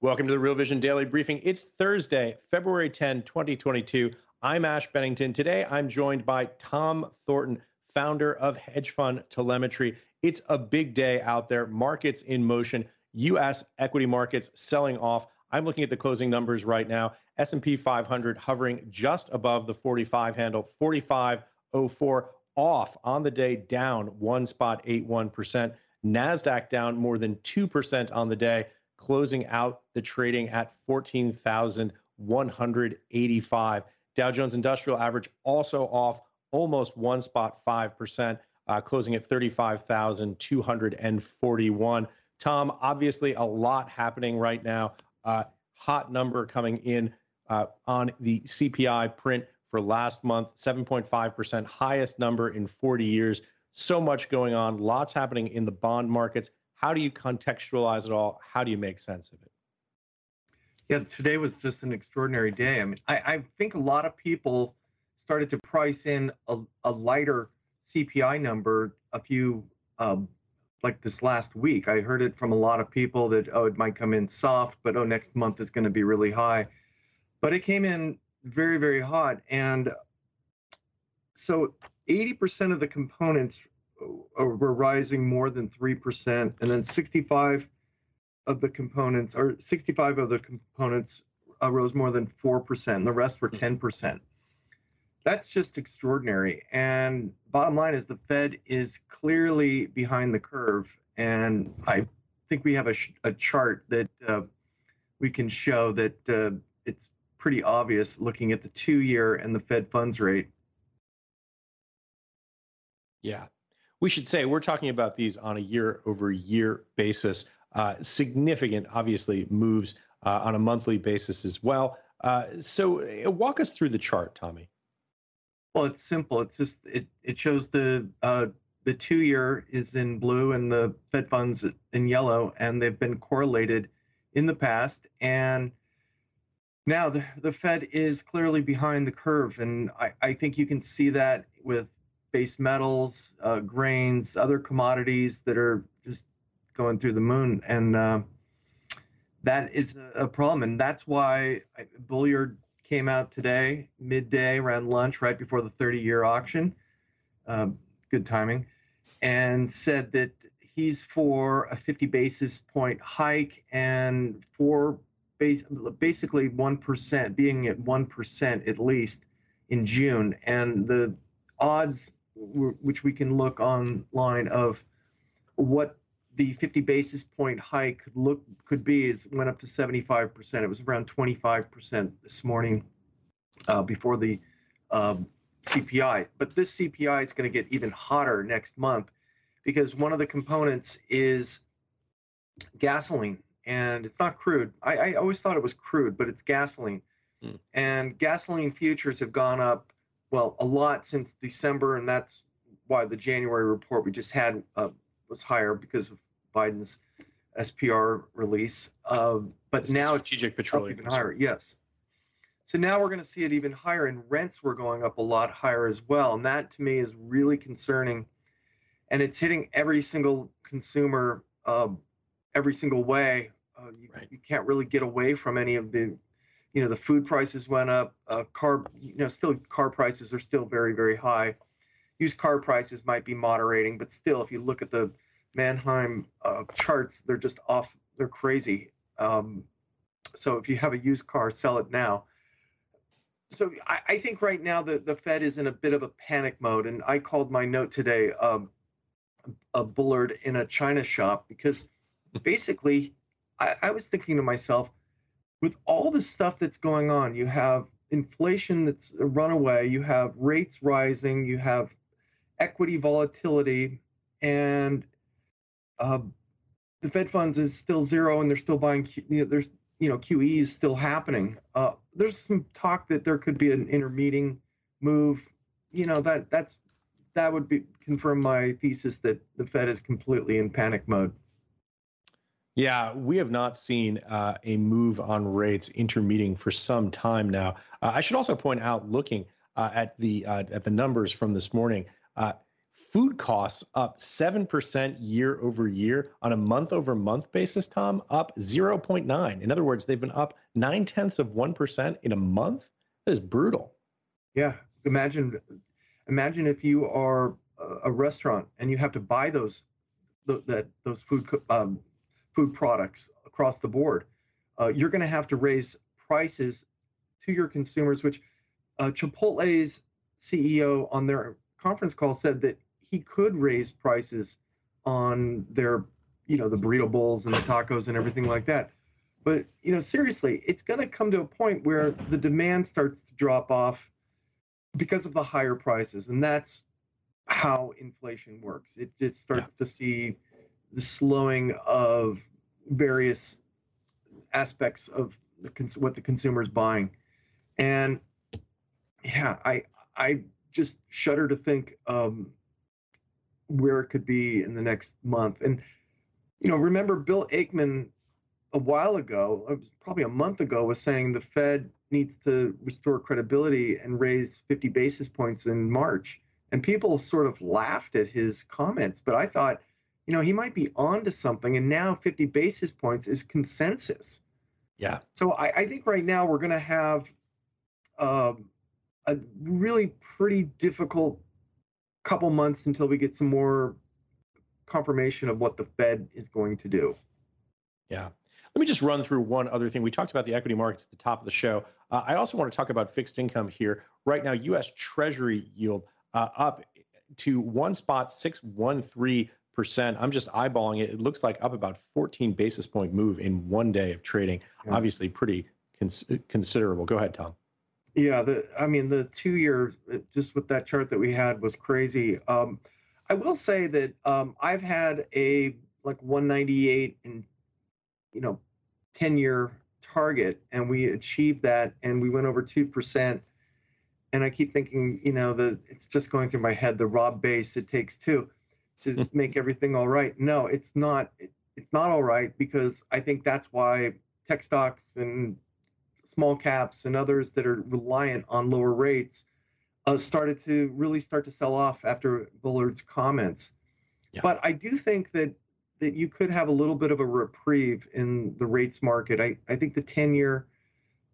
Welcome to the Real Vision Daily Briefing. It's Thursday, February 10, 2022. I'm Ash Bennington. Today, I'm joined by Tom Thornton, founder of hedge fund telemetry. It's a big day out there, markets in motion, US equity markets selling off. I'm looking at the closing numbers right now. S&P 500 hovering just above the 45 handle, 4504 off on the day down 1 spot 81%. Nasdaq down more than 2% on the day, closing out the trading at 14,185. Dow Jones Industrial Average also off almost one spot, 5%, uh, closing at 35,241. Tom, obviously a lot happening right now. Uh, hot number coming in uh, on the CPI print for last month, 7.5%, highest number in 40 years. So much going on, lots happening in the bond markets. How do you contextualize it all? How do you make sense of it? Yeah, today was just an extraordinary day. I mean, I, I think a lot of people started to price in a, a lighter CPI number a few, um, like this last week. I heard it from a lot of people that, oh, it might come in soft, but oh, next month is going to be really high. But it came in very, very hot. And so 80% of the components were rising more than 3%, and then 65 of the components, or 65 of the components uh, rose more than 4%, and the rest were 10%. Hmm. That's just extraordinary. And bottom line is the Fed is clearly behind the curve. And I think we have a, sh- a chart that uh, we can show that uh, it's pretty obvious looking at the two year and the Fed funds rate. Yeah. We should say we're talking about these on a year over year basis. Uh, significant, obviously, moves uh, on a monthly basis as well. Uh, so, uh, walk us through the chart, Tommy. Well, it's simple. It's just it it shows the uh, the two year is in blue and the Fed funds in yellow, and they've been correlated in the past. And now the, the Fed is clearly behind the curve, and I, I think you can see that with base metals, uh, grains, other commodities that are just going through the moon, and uh, that is a problem, and that's why Bullard came out today, midday around lunch, right before the 30-year auction. Uh, good timing, and said that he's for a 50 basis point hike and for basically 1%, being at 1% at least in June. And the odds, which we can look online, of what the 50 basis point hike could look could be is went up to 75%. It was around 25% this morning uh, before the um, CPI. But this CPI is going to get even hotter next month because one of the components is gasoline and it's not crude. I, I always thought it was crude, but it's gasoline. Mm. And gasoline futures have gone up, well, a lot since December, and that's why the January report we just had uh, was higher because of Biden's SPR release. Uh, but this now strategic it's petroleum even higher. Yes. So now we're going to see it even higher, and rents were going up a lot higher as well. And that to me is really concerning. And it's hitting every single consumer uh, every single way uh, you, right. you can't really get away from any of the, you know, the food prices went up. Uh, car, you know, still car prices are still very, very high. Used car prices might be moderating, but still, if you look at the Manheim uh, charts, they're just off. They're crazy. Um, so if you have a used car, sell it now. So I, I, think right now the, the Fed is in a bit of a panic mode, and I called my note today um, a bullard in a china shop because basically I, I was thinking to myself, with all the stuff that's going on, you have inflation that's a runaway, you have rates rising, you have equity volatility, and uh, the Fed funds is still zero, and they're still buying. You know, there's you know, QE is still happening. Uh, there's some talk that there could be an intermeeting move. You know, that that's that would be confirm my thesis that the Fed is completely in panic mode. Yeah, we have not seen uh, a move on rates intermeeting for some time now. Uh, I should also point out, looking uh, at the uh, at the numbers from this morning, uh, food costs up seven percent year over year on a month over month basis. Tom up zero point nine. In other words, they've been up nine tenths of one percent in a month. That is brutal. Yeah, imagine imagine if you are a restaurant and you have to buy those that those food um, food products across the board. Uh, you're going to have to raise prices to your consumers, which uh, Chipotle's CEO on their conference call said that he could raise prices on their, you know, the burrito bowls and the tacos and everything like that. But, you know, seriously, it's going to come to a point where the demand starts to drop off because of the higher prices. And that's how inflation works. It just starts yeah. to see the slowing of various aspects of the cons- what the consumer is buying, and yeah, I I just shudder to think um, where it could be in the next month. And you know, remember Bill Ackman a while ago, uh, probably a month ago, was saying the Fed needs to restore credibility and raise 50 basis points in March. And people sort of laughed at his comments, but I thought you know, he might be onto something. And now 50 basis points is consensus. Yeah. So I, I think right now we're going to have um, a really pretty difficult couple months until we get some more confirmation of what the Fed is going to do. Yeah. Let me just run through one other thing. We talked about the equity markets at the top of the show. Uh, I also want to talk about fixed income here. Right now, U.S. Treasury yield uh, up to one spot six one three percent. I'm just eyeballing it. It looks like up about 14 basis point move in one day of trading. Yeah. Obviously, pretty cons- considerable. Go ahead, Tom. Yeah, the I mean the two year just with that chart that we had was crazy. Um, I will say that um, I've had a like 198 and you know 10 year target, and we achieved that, and we went over two percent. And I keep thinking, you know, the it's just going through my head. The Rob base it takes two to make everything all right. No, it's not. It, it's not all right because I think that's why tech stocks and small caps and others that are reliant on lower rates uh, started to really start to sell off after Bullard's comments. Yeah. But I do think that that you could have a little bit of a reprieve in the rates market. I, I think the 10 year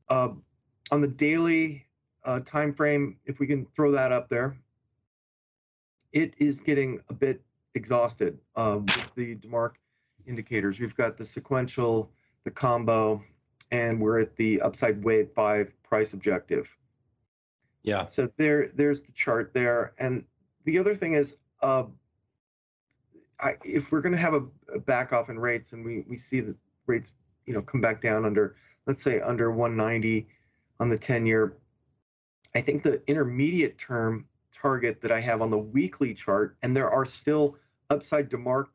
uh, on the daily uh, time frame, if we can throw that up there, it is getting a bit exhausted um, with the DeMark indicators. We've got the sequential, the combo, and we're at the upside wave five price objective. Yeah. So there, there's the chart there, and the other thing is, uh, I, if we're going to have a, a, back off in rates, and we we see the rates, you know, come back down under, let's say under 190 on the 10 year, I think the intermediate term target that I have on the weekly chart, and there are still upside DeMark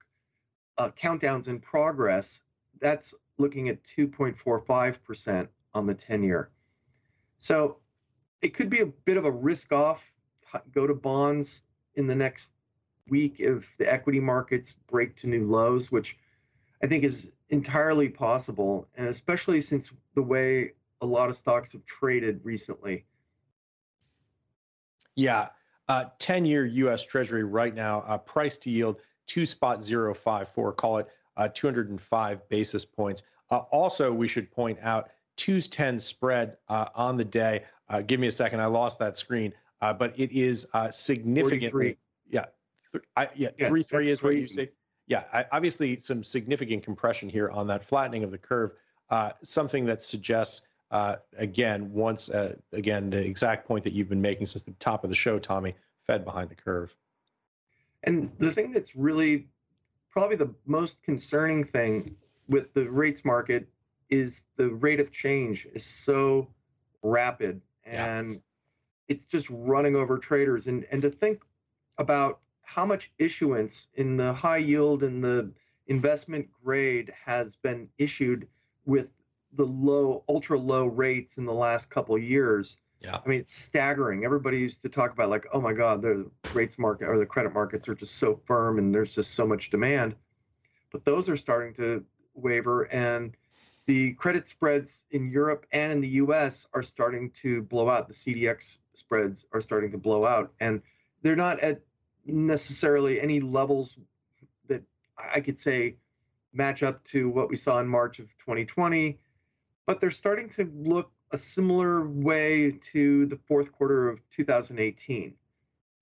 uh, countdowns in progress, that's looking at 2.45% on the 10 year. So it could be a bit of a risk off, go to bonds in the next week if the equity markets break to new lows, which I think is entirely possible, and especially since the way a lot of stocks have traded recently. Yeah. Uh, 10 year US Treasury right now, uh, price to yield two spot zero five four, call it uh, 205 basis points. Uh, also, we should point out two's 10 spread uh, on the day. Uh, give me a second. I lost that screen, uh, but it is uh, significantly. Yeah. I, yeah, yeah, three three is crazy. what you say. Yeah, I, obviously some significant compression here on that flattening of the curve. something that suggests Uh, again, once uh, again, the exact point that you've been making since the top of the show, Tommy, Fed behind the curve. And the thing that's really probably the most concerning thing with the rates market is the rate of change is so rapid and yeah. it's just running over traders and and to think about how much issuance in the high yield and the investment grade has been issued with the low, ultra low rates in the last couple years. Yeah. I mean, it's staggering. Everybody used to talk about like, oh my God, the rates market or the credit markets are just so firm and there's just so much demand. But those are starting to waver and the credit spreads in Europe and in the US are starting to blow out. The CDX spreads are starting to blow out. And they're not at necessarily any levels that I could say match up to what we saw in March of 2020, but they're starting to look a similar way to the fourth quarter of 2018.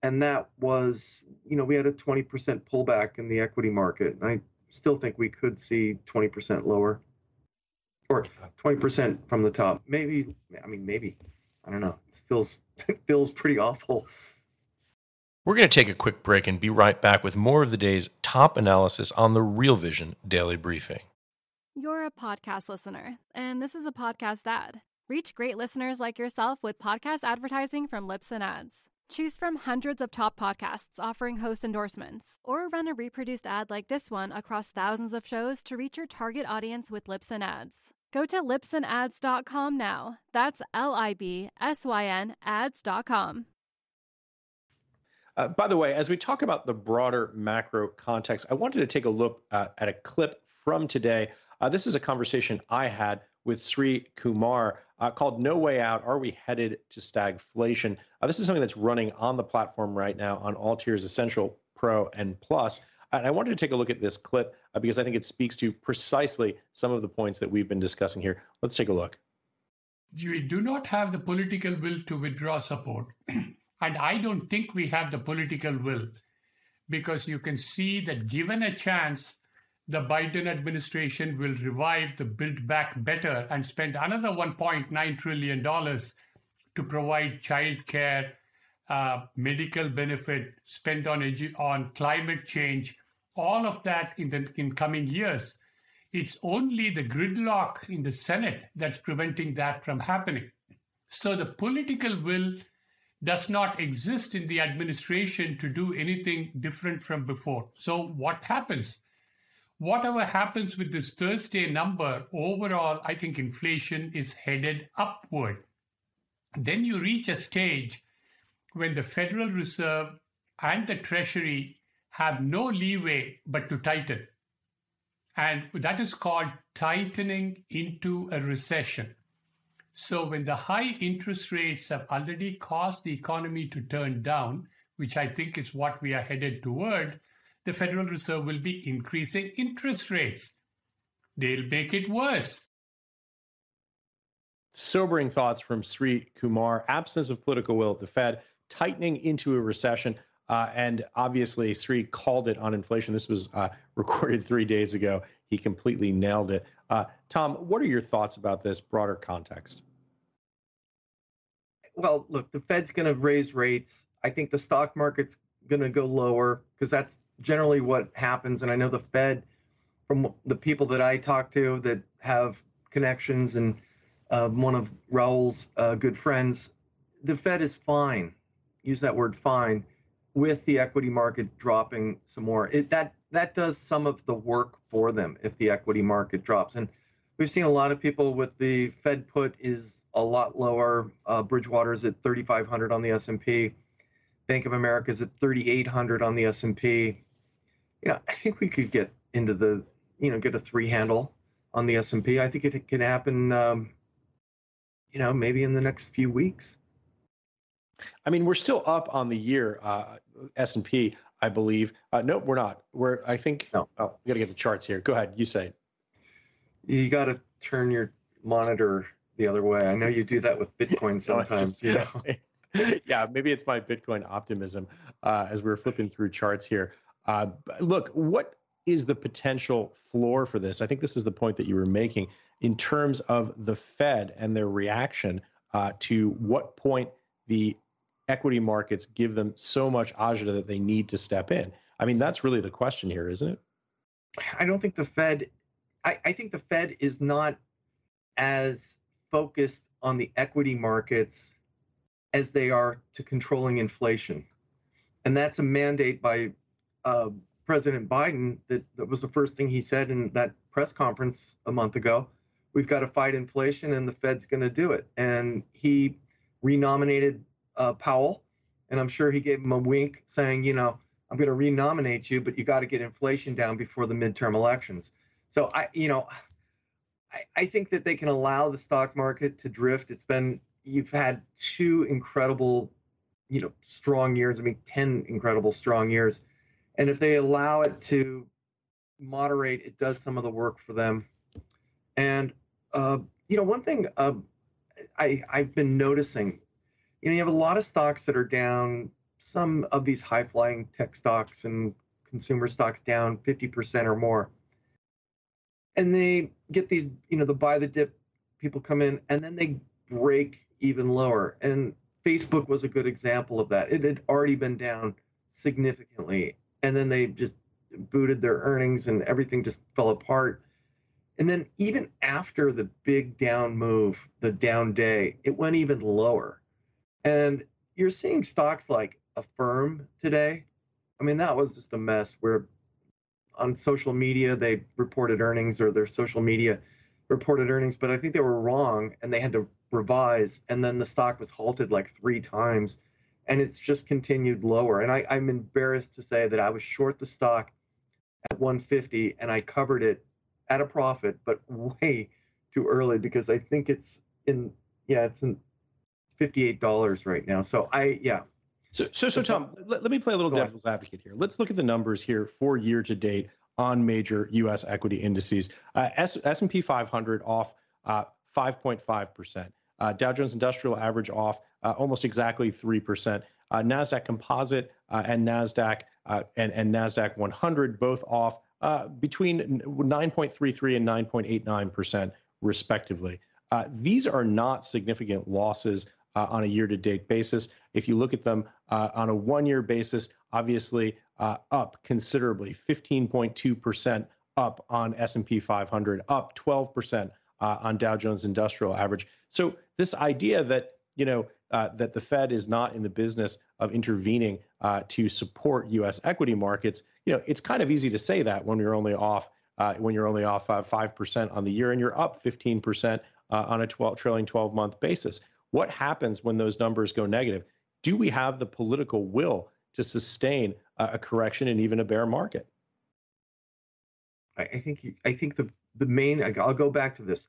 And that was, you know, we had a 20% pullback in the equity market. And I still think we could see 20% lower or 20% from the top. Maybe, I mean, maybe, I don't know. It feels, it feels pretty awful. We're going to take a quick break and be right back with more of the day's top analysis on the Real Vision Daily Briefing. You're a podcast listener, and this is a podcast ad. Reach great listeners like yourself with podcast advertising from Libsyn Ads. Choose from hundreds of top podcasts offering host endorsements, or run a reproduced ad like this one across thousands of shows to reach your target audience with Libsyn Ads. Go to libsynads.com now. That's L I B S Y N ads.com. Uh, by the way, as we talk about the broader macro context, I wanted to take a look uh, at a clip from today. Uh, this is a conversation I had with Sri Kumar uh, called No Way Out Are We Headed to Stagflation? Uh, this is something that's running on the platform right now on all tiers Essential, Pro, and Plus. And I wanted to take a look at this clip uh, because I think it speaks to precisely some of the points that we've been discussing here. Let's take a look. We do not have the political will to withdraw support. and I don't think we have the political will because you can see that given a chance, the Biden administration will revive the Build Back Better and spend another $1.9 trillion to provide child care, uh, medical benefit, spend on, edu- on climate change, all of that in the in coming years. It's only the gridlock in the Senate that's preventing that from happening. So the political will does not exist in the administration to do anything different from before. So what happens? Whatever happens with this Thursday number, overall, I think inflation is headed upward. Then you reach a stage when the Federal Reserve and the Treasury have no leeway but to tighten. And that is called tightening into a recession. So when the high interest rates have already caused the economy to turn down, which I think is what we are headed toward, the Federal Reserve will be increasing interest rates. They'll make it worse. Sobering thoughts from Sri Kumar. Absence of political will at the Fed, tightening into a recession. Uh, and obviously, Sri called it on inflation. This was uh, recorded three days ago. He completely nailed it. Uh, Tom, what are your thoughts about this broader context? Well, look, the Fed's going to raise rates. I think the stock market's going to go lower because that's generally what happens. And I know the Fed, from the people that I talk to that have connections and uh, one of Raul's uh, good friends, the Fed is fine. Use that word fine with the equity market dropping some more. It, that that does some of the work for them if the equity market drops. And we've seen a lot of people with the Fed put is a lot lower. Uh, Bridgewater's at 3,500 on the S&P. Bank of America is at 3,800 on the S&P you know, I think we could get into the, you know, get a three handle on the S&P. I think it can happen, um, you know, maybe in the next few weeks. I mean, we're still up on the year uh, S&P, I believe. Uh, no, we're not. We're, I think, no. oh, we got to get the charts here. Go ahead. You say You got to turn your monitor the other way. I know you do that with Bitcoin sometimes. no, just, you know? yeah, maybe it's my Bitcoin optimism uh, as we we're flipping through charts here. Uh, look, what is the potential floor for this? I think this is the point that you were making in terms of the Fed and their reaction uh, to what point the equity markets give them so much agita that they need to step in. I mean, that's really the question here, isn't it? I don't think the Fed, I, I think the Fed is not as focused on the equity markets as they are to controlling inflation. And that's a mandate by uh, President Biden that, that was the first thing he said in that press conference a month ago we've got to fight inflation, and the Fed's going to do it. And he renominated uh, Powell, and I'm sure he gave him a wink, saying, you know, I'm going to renominate you, but you got to get inflation down before the midterm elections. So I, you know, I, I think that they can allow the stock market to drift. It's been you've had two incredible, you know, strong years. I mean, ten incredible strong years, and if they allow it to moderate, it does some of the work for them. And uh, you know, one thing uh, I I've been noticing, you know, you have a lot of stocks that are down. Some of these high flying tech stocks and consumer stocks down 50% or more. And they get these, you know, the buy the dip people come in and then they break even lower. And Facebook was a good example of that. It had already been down significantly. And then they just booted their earnings and everything just fell apart. And then even after the big down move, the down day, it went even lower. And you're seeing stocks like Affirm today. I mean, that was just a mess where on social media they reported earnings or their social media reported earnings, but I think they were wrong and they had to revise. And then the stock was halted like three times and it's just continued lower. And I, I'm embarrassed to say that I was short the stock at 150 and I covered it at a profit, but way too early because I think it's in yeah, it's in $58 right now. So I yeah. So so so Tom, let, let me play a little devil's advocate here. Let's look at the numbers here for year to date on major U.S. equity indices. Uh, S and P 500 off uh, 5.5 percent. Uh, Dow Jones Industrial Average off uh, almost exactly three percent. Uh, Nasdaq Composite uh, and Nasdaq and and Nasdaq 100 both off uh, between 9.33 and 9.89 percent, respectively. Uh, these are not significant losses uh, on a year-to-date basis. If you look at them uh, on a one-year basis, obviously uh, up considerably, 15.2 percent up on S&P 500, up 12 percent on Dow Jones Industrial Average. So this idea that you know uh, that the Fed is not in the business of intervening uh, to support U.S. equity markets you know, it's kind of easy to say that when you're only off uh, when you're only off uh, five percent on the year and you're up 15 percent uh, on a 12 trailing 12 month basis. What happens when those numbers go negative? Do we have the political will to sustain a correction and even a bear market? I, I think you, I think the the main I'll go back to this.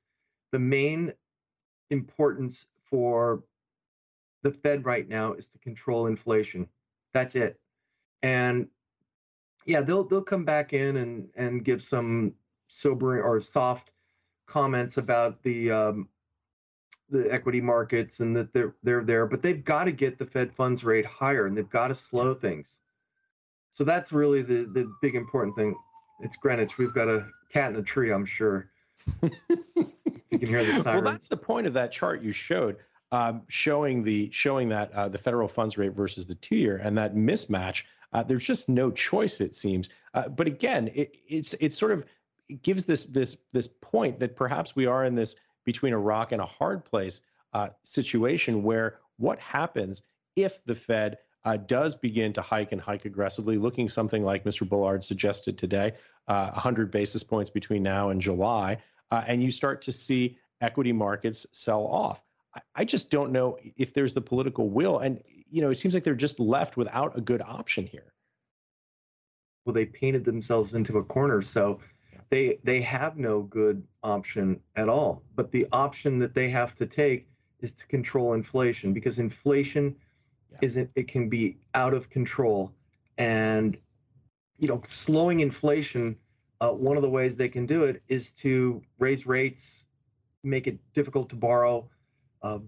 The main importance for the Fed right now is to control inflation. That's it. And yeah, they'll they'll come back in and and give some sobering or soft comments about the um, the equity markets and that they're they're there, but they've got to get the Fed funds rate higher and they've got to slow things. So that's really the the big important thing. It's Greenwich. We've got a cat in a tree, I'm sure. you can hear the sirens. Well, that's the point of that chart you showed, um, showing the showing that uh, the federal funds rate versus the two year and that mismatch uh, there's just no choice, it seems. Uh, but again, it, it's it's sort of it gives this this this point that perhaps we are in this between a rock and a hard place uh, situation where what happens if the Fed uh, does begin to hike and hike aggressively, looking something like Mr. Bullard suggested today, uh, 100 basis points between now and July, uh, and you start to see equity markets sell off. I just don't know if there's the political will. And, you know, it seems like they're just left without a good option here. Well, they painted themselves into a corner. So they they have no good option at all. But the option that they have to take is to control inflation because inflation yeah. isn't it can be out of control. And you know, slowing inflation, uh, one of the ways they can do it is to raise rates, make it difficult to borrow uh,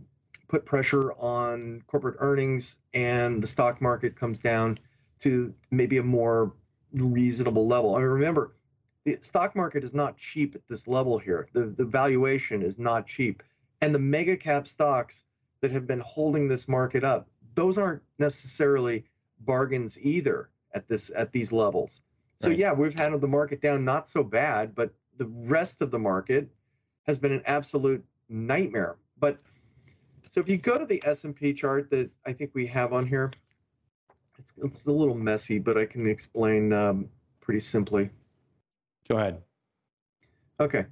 put pressure on corporate earnings and the stock market comes down to maybe a more reasonable level. I mean, remember, the stock market is not cheap at this level here. The, the valuation is not cheap. And the mega cap stocks that have been holding this market up, those aren't necessarily bargains either at this at these levels. So right. yeah, we've handled the market down not so bad, but the rest of the market has been an absolute nightmare. But so if you go to the S&P chart that I think we have on here, it's, it's a little messy, but I can explain um, pretty simply. Go ahead. Okay.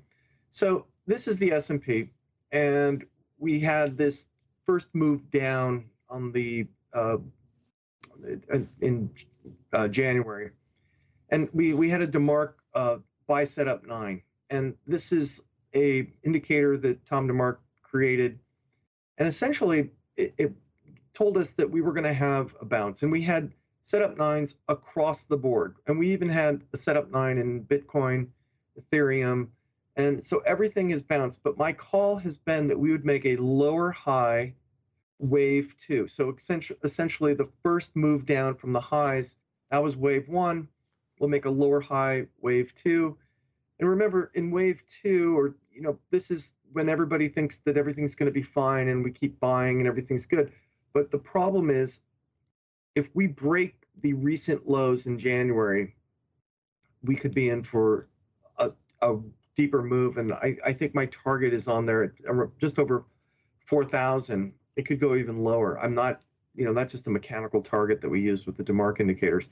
So this is the S&P, and we had this first move down on the uh, in uh, January, and we we had a DeMark uh, buy setup nine, and this is a indicator that Tom DeMark created, and essentially it, it told us that we were going to have a bounce, and we had setup nines across the board, and we even had a setup nine in Bitcoin, Ethereum, and so everything is bounced. But my call has been that we would make a lower high wave two. So essentially, the first move down from the highs, that was wave one. We'll make a lower high wave two. And remember, in wave two, or you know, this is when everybody thinks that everything's going to be fine and we keep buying and everything's good. But the problem is, if we break the recent lows in January, we could be in for a, a deeper move. And I, I think my target is on there just over 4,000 it could go even lower. I'm not, you know, that's just a mechanical target that we use with the DeMark indicators.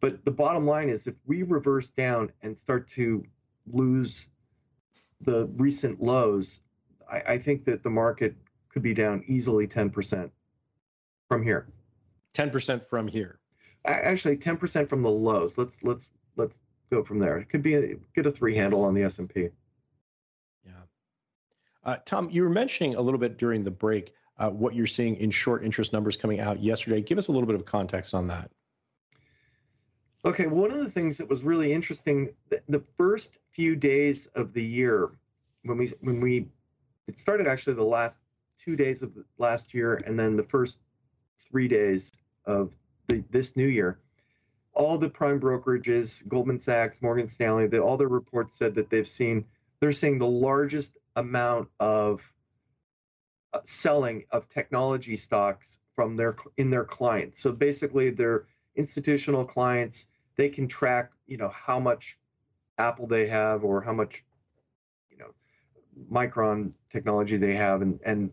But the bottom line is if we reverse down and start to lose the recent lows, I, I think that the market could be down easily 10% from here. 10% from here. Actually, 10% from the lows. Let's let's let's go from there. It could be a, get a three handle on the S&P. Yeah. Uh, Tom, you were mentioning a little bit during the break uh, what you're seeing in short interest numbers coming out yesterday. Give us a little bit of context on that. Okay, one of the things that was really interesting, the, first few days of the year, when we when we it started actually the last two days of last year, and then the first three days of the, this new year, all the prime brokerages, Goldman Sachs, Morgan Stanley, the, all their reports said that they've seen they're seeing the largest amount of uh, selling of technology stocks from their in their clients. So basically, their institutional clients they can track, you know, how much Apple they have or how much, you know, Micron technology they have, and and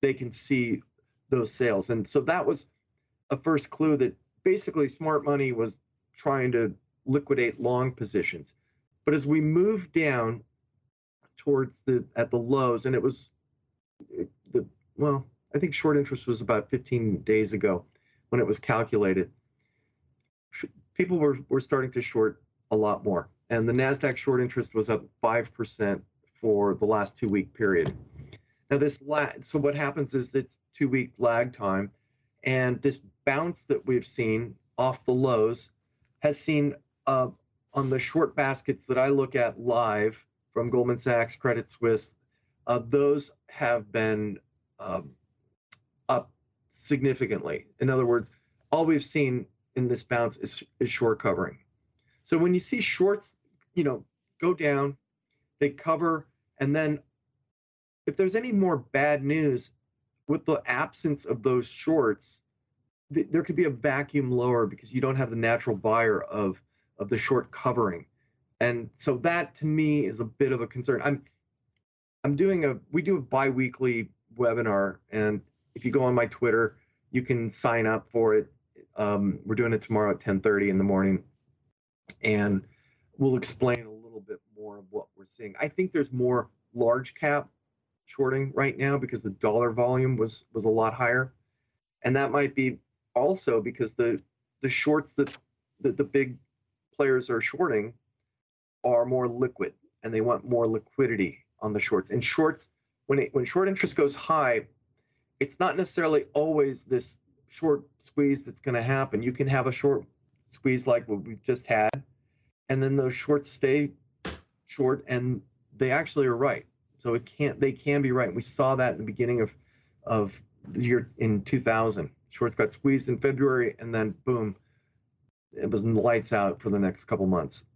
they can see those sales. And so that was a first clue that basically smart money was trying to liquidate long positions. But as we moved down towards the at the lows, and it was the well, I think short interest was about 15 days ago when it was calculated. People were, were starting to short a lot more. And the NASDAQ short interest was up 5% for the last two week period. Now, this lag, so what happens is it's two week lag time. And this bounce that we've seen off the lows has seen uh, on the short baskets that I look at live from Goldman Sachs, Credit Suisse, uh, those have been um, up significantly. In other words, all we've seen in this bounce is, is short covering. So when you see shorts, you know, go down, they cover, and then if there's any more bad news with the absence of those shorts, th- there could be a vacuum lower because you don't have the natural buyer of of the short covering. And so that to me is a bit of a concern. I'm I'm doing a we do a biweekly webinar, and if you go on my Twitter, you can sign up for it. Um, we're doing it tomorrow at 10:30 in the morning, and we'll explain a little bit more of what we're seeing. I think there's more large cap shorting right now because the dollar volume was was a lot higher, and that might be also because the the shorts that that the big players are shorting are more liquid and they want more liquidity on the shorts. And shorts, when it, when short interest goes high, it's not necessarily always this short squeeze that's going to happen. You can have a short squeeze like what we've just had, and then those shorts stay short, and they actually are right. So it can't they can be right. We saw that in the beginning of of the year in 2000. Shorts got squeezed in February, and then boom, it was lights out for the next couple months.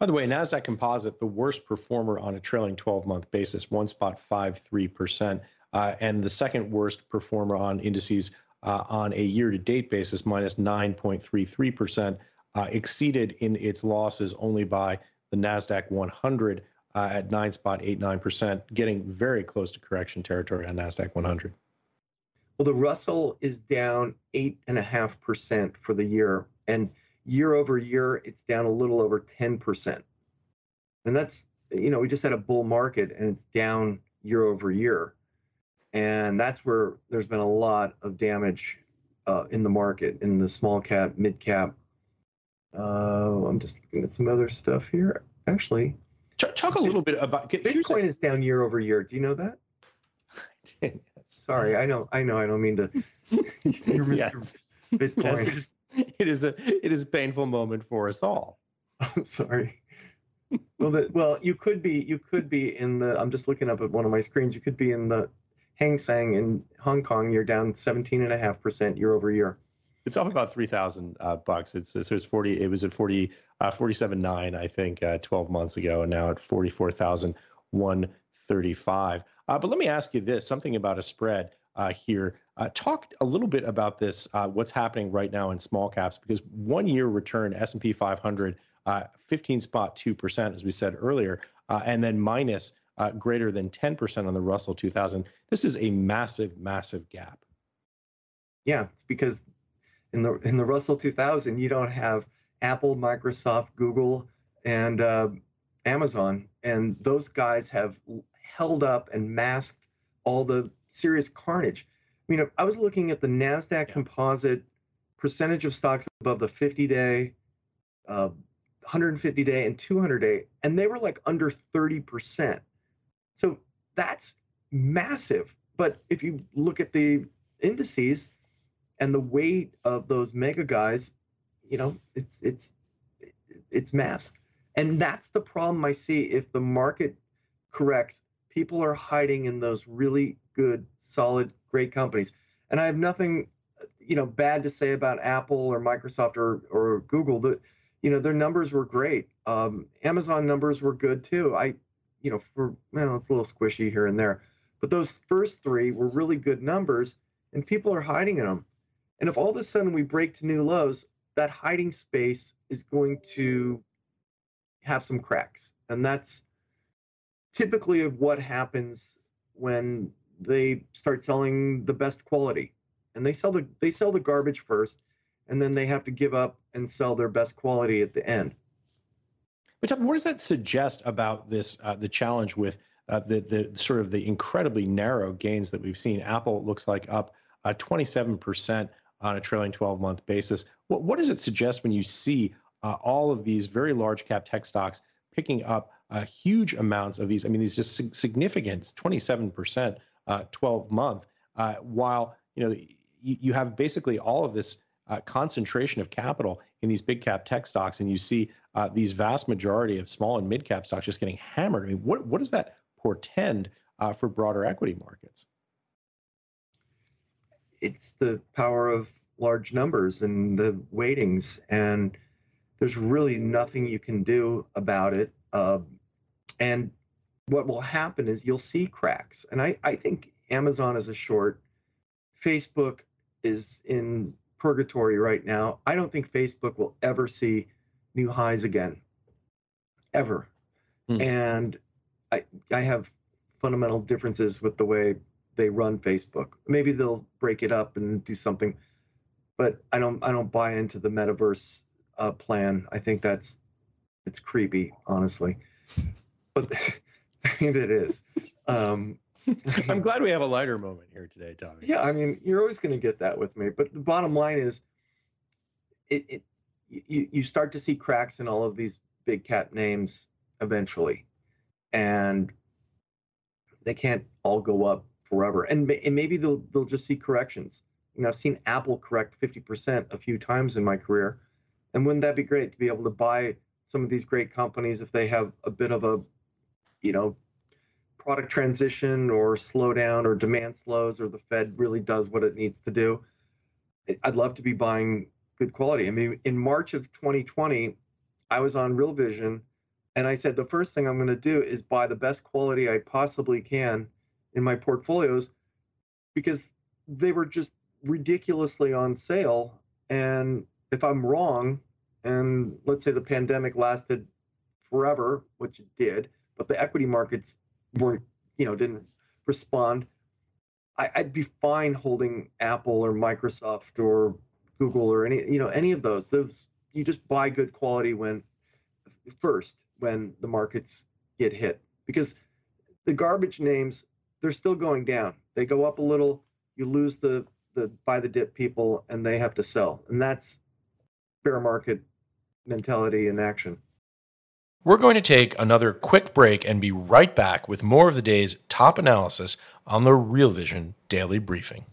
By the way, NASDAQ Composite, the worst performer on a trailing 12 month basis, one spot five three percent. Uh, and the second worst performer on indices uh, on a year to date basis, minus 9.33%, uh, exceeded in its losses only by the NASDAQ 100 uh, at 9.89%, getting very close to correction territory on NASDAQ 100. Well, the Russell is down 8.5% for the year. And year over year, it's down a little over 10%. And that's you know, we just had a bull market and it's down year over year. And that's where there's been a lot of damage uh, in the market, in the small cap, mid cap. Uh, I'm just looking at some other stuff here. Actually, talk, talk a little bit about Bitcoin is down year over year. Do you know that? Sorry, I know, I know, I don't mean to. You're Mr. Yes. Bitcoin. Yes, it, is, it is a it is a painful moment for us all. I'm sorry. well, the, well, you could be you could be in the. I'm just looking up at one of my screens. You could be in the Hang Seng in Hong Kong. You're down 17 and a half percent year over year. It's off about three thousand uh, bucks. It's so it's forty. It was at forty uh, forty seven nine I think uh, twelve months ago, and now at forty four thousand one thirty five. Uh, but let me ask you this: something about a spread uh, here. Uh, talk a little bit about this. Uh, what's happening right now in small caps? Because one year return S and P 500, uh, 15 spot two percent, as we said earlier, uh, and then minus uh, greater than 10 percent on the Russell 2000. This is a massive, massive gap. Yeah, it's because in the in the Russell 2000, you don't have Apple, Microsoft, Google, and Amazon, and those guys have held up and masked all the serious carnage. I mean, I was looking at the NASDAQ yeah. composite percentage of stocks above the 50 day, uh, 150 day, and 200 day, and they were like under 30%. So that's massive. But if you look at the indices and the weight of those mega guys, you know, it's it's it's masked. And that's the problem I see if the market corrects people are hiding in those really good, solid, great companies. And I have nothing, you know, bad to say about Apple or Microsoft or or Google. The, you know, their numbers were great. Um, Amazon numbers were good too. I, you know, for well, it's a little squishy here and there, but those first three were really good numbers, and people are hiding in them. And if all of a sudden we break to new lows, that hiding space is going to have some cracks, and that's typically of what happens when they start selling the best quality. And they sell the they sell the garbage first and then they have to give up and sell their best quality at the end but what does that suggest about this uh, the challenge with uh, the the sort of the incredibly narrow gains that we've seen apple looks like up uh, 27% on a trailing 12 month basis what, what does it suggest when you see uh, all of these very large cap tech stocks picking up huge amounts of these. I mean, these just significant, 27%, uh, 12 month, while, you know, you, you, have basically all of this uh, concentration of capital in these big cap tech stocks, and you see uh, these vast majority of small and mid cap stocks just getting hammered. I mean, what, what does that portend uh, for broader equity markets? It's the power of large numbers and the weightings, and there's really nothing you can do about it. Uh, and what will happen is you'll see cracks. And I, I think Amazon is a short. Facebook is in purgatory right now. I don't think Facebook will ever see new highs again, ever. Hmm. And I, I have fundamental differences with the way they run Facebook. Maybe they'll break it up and do something, but I don't I don't buy into the metaverse uh, plan. I think that's it's creepy, honestly but it is. Um, I'm glad we have a lighter moment here today, Tommy. Yeah, I mean, you're always going to get that with me, but the bottom line is, it, it you you start to see cracks in all of these big cap names eventually, and they can't all go up forever, and, and maybe they'll they'll just see corrections. You know, I've seen Apple correct 50% a few times in my career, and wouldn't that be great to be able to buy some of these great companies if they have a bit of a you know, product transition or slowdown or demand slows or the Fed really does what it needs to do. I'd love to be buying good quality. I mean, in March of 2020, I was on Real Vision and I said the first thing I'm going to do is buy the best quality I possibly can in my portfolios because they were just ridiculously on sale. And if I'm wrong, and let's say the pandemic lasted forever, which it did, but the equity markets weren't, you know, didn't respond. I, would be fine holding Apple or Microsoft or Google or any, you know, any of those. Those you just buy good quality when first when the markets, get hit because the garbage names they're still going down. They go up a little, you lose the the buy the dip people and they have to sell. And that's bear market mentality in action. We're going to take another quick break and be right back with more of the day's top analysis on the Real Vision Daily Briefing.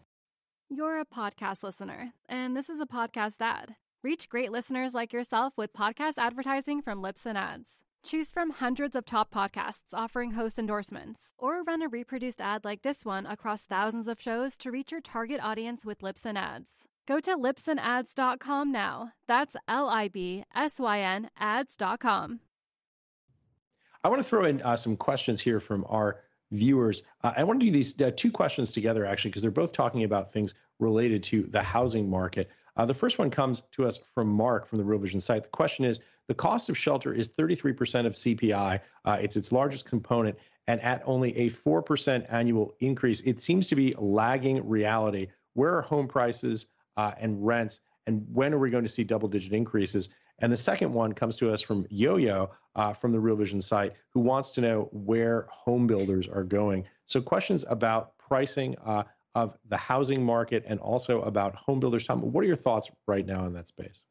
You're a podcast listener, and this is a podcast ad. Reach great listeners like yourself with podcast advertising from Libsyn Ads. Choose from hundreds of top podcasts offering host endorsements, or run a reproduced ad like this one across thousands of shows to reach your target audience with Libsyn Ads. Go to libsynads.com now. That's L I B S Y N ads.com. I want to throw in uh, some questions here from our viewers. Uh, I want to do these uh, two questions together, actually, because they're both talking about things related to the housing market. Uh, the first one comes to us from Mark from the Real Vision site. The question is The cost of shelter is 33% of CPI, uh, it's its largest component, and at only a 4% annual increase, it seems to be lagging reality. Where are home prices uh, and rents, and when are we going to see double digit increases? And the second one comes to us from Yo Yo uh, from the Real Vision site, who wants to know where home builders are going. So, questions about pricing uh, of the housing market and also about home builders. Tom, what are your thoughts right now in that space?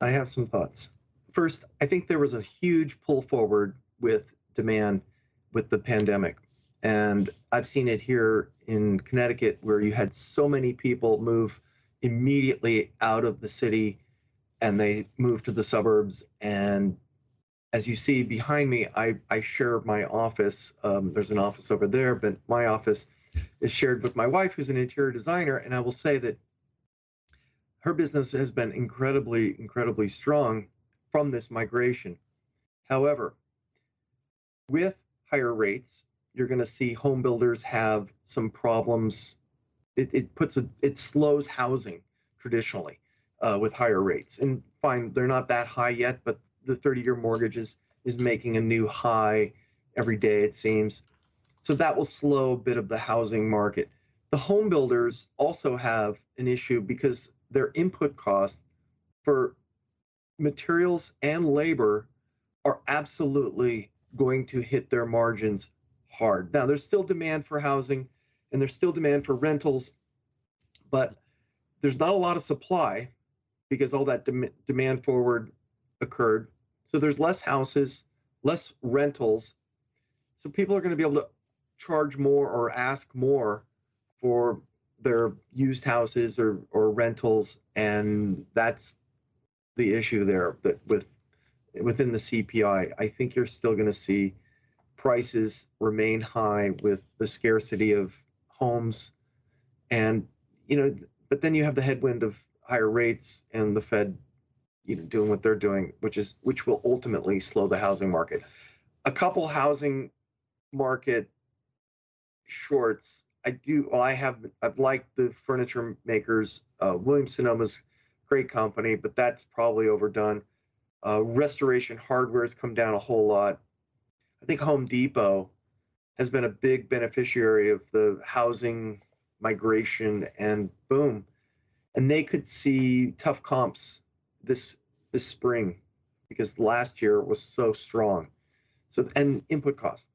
I have some thoughts. First, I think there was a huge pull forward with demand with the pandemic. And I've seen it here in Connecticut where you had so many people move immediately out of the city and they moved to the suburbs. And as you see behind me, I, I share my office. Um, there's an office over there, but my office is shared with my wife, who's an interior designer. And I will say that her business has been incredibly, incredibly strong from this migration. However, with higher rates, you're going to see home builders have some problems it, it puts a it slows housing traditionally uh, with higher rates. And fine, they're not that high yet, but the 30-year mortgage is is making a new high every day it seems. So that will slow a bit of the housing market. The home builders also have an issue because their input costs for materials and labor are absolutely going to hit their margins hard. Now, there's still demand for housing and there's still demand for rentals, but there's not a lot of supply because all that dem- demand forward occurred. So there's less houses, less rentals. So people are going to be able to charge more or ask more for their used houses or, or rentals. And that's the issue there that with within the CPI. I think you're still going to see prices remain high with the scarcity of homes and you know but then you have the headwind of higher rates and the fed you know doing what they're doing which is which will ultimately slow the housing market. A couple housing market shorts i do well i have i've liked the furniture makers uh, williams sonoma's great company but that's probably overdone. Uh, restoration hardware has come down a whole lot. I think home depot has been a big beneficiary of the housing migration and boom. And they could see tough comps this this spring because last year was so strong. So and input costs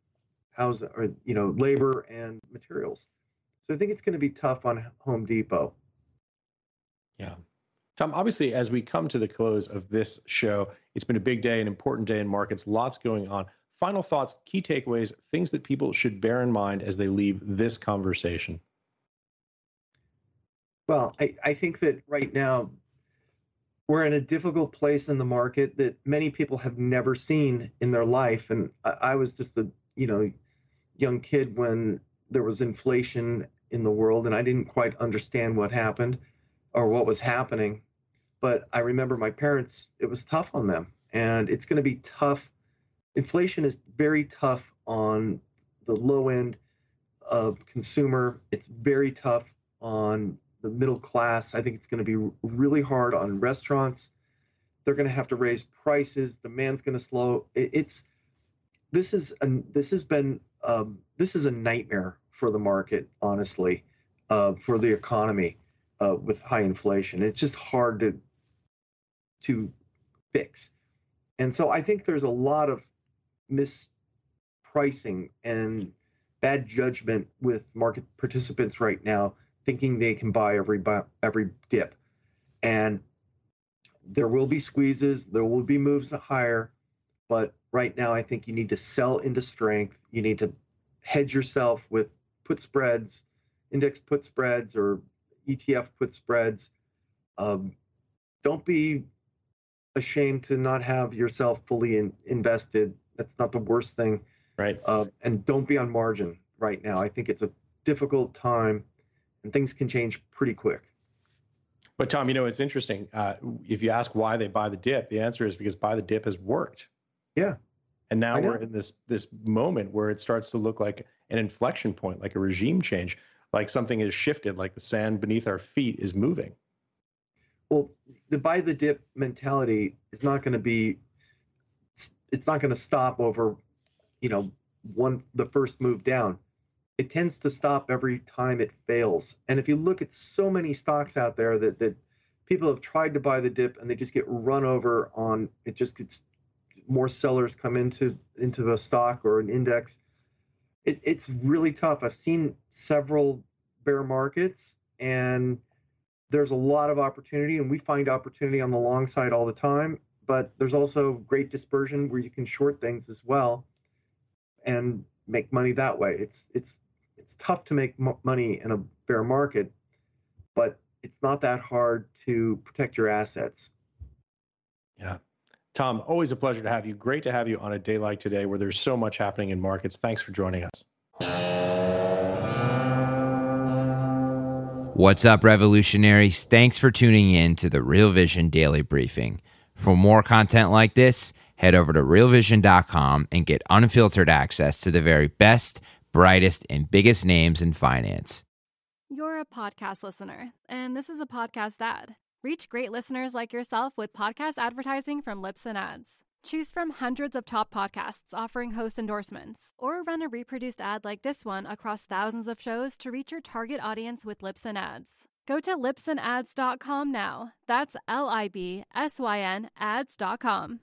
housing or you know labor and materials. So i think it's going to be tough on home depot. Yeah. Tom obviously as we come to the close of this show it's been a big day an important day in markets lots going on final thoughts, key takeaways, things that people should bear in mind as they leave this conversation? Well, I, I think that right now we're in a difficult place in the market that many people have never seen in their life. And I, I was just a you know young kid when there was inflation in the world, and I didn't quite understand what happened or what was happening. But I remember my parents; it was tough on them, and it's going to be tough inflation is very tough on the low end of consumer. It's very tough on the middle class. I think it's going to be really hard on restaurants. They're going to have to raise prices. Demand's going to slow. It's this is a, this has been um, this is a nightmare for the market, honestly, uh, for the economy uh, with high inflation. It's just hard to to fix. And so I think there's a lot of mispricing and bad judgment with market participants right now, thinking they can buy every every dip, and there will be squeezes, there will be moves higher, but right now I think you need to sell into strength. You need to hedge yourself with put spreads, index put spreads, or ETF put spreads. Um, don't be ashamed to not have yourself fully in, invested. That's not the worst thing. Right. Uh, and don't be on margin right now. I think it's a difficult time and things can change pretty quick. But Tom, you know, it's interesting. Uh, if you ask why they buy the dip, the answer is because buy the dip has worked. Yeah. And now we're in this this moment where it starts to look like an inflection point, like a regime change, like something has shifted, like the sand beneath our feet is moving. Well, the buy the dip mentality is not going to be it's not going to stop over, you know, one the first move down. It tends to stop every time it fails. And if you look at so many stocks out there that that people have tried to buy the dip and they just get run over on it just gets more sellers come into into a stock or an index. It, it's really tough. I've seen several bear markets and there's a lot of opportunity and we find opportunity on the long side all the time but there's also great dispersion where you can short things as well and make money that way. It's it's it's tough to make money in a bear market but it's not that hard to protect your assets. Yeah. Tom always a pleasure to have you. Great to have you on a day like today where there's so much happening in markets. Thanks for joining us. What's up, revolutionaries? Thanks for tuning in to the Real Vision Daily Briefing. For more content like this, head over to realvision.com and get unfiltered access to the very best, brightest, and biggest names in finance. You're a podcast listener, and this is a podcast ad. Reach great listeners like yourself with podcast advertising from Libsyn Ads. Choose from hundreds of top podcasts offering host endorsements, or run a reproduced ad like this one across thousands of shows to reach your target audience with Libsyn Ads. Go to libsynads.com now. That's L I B S Y N ads.com.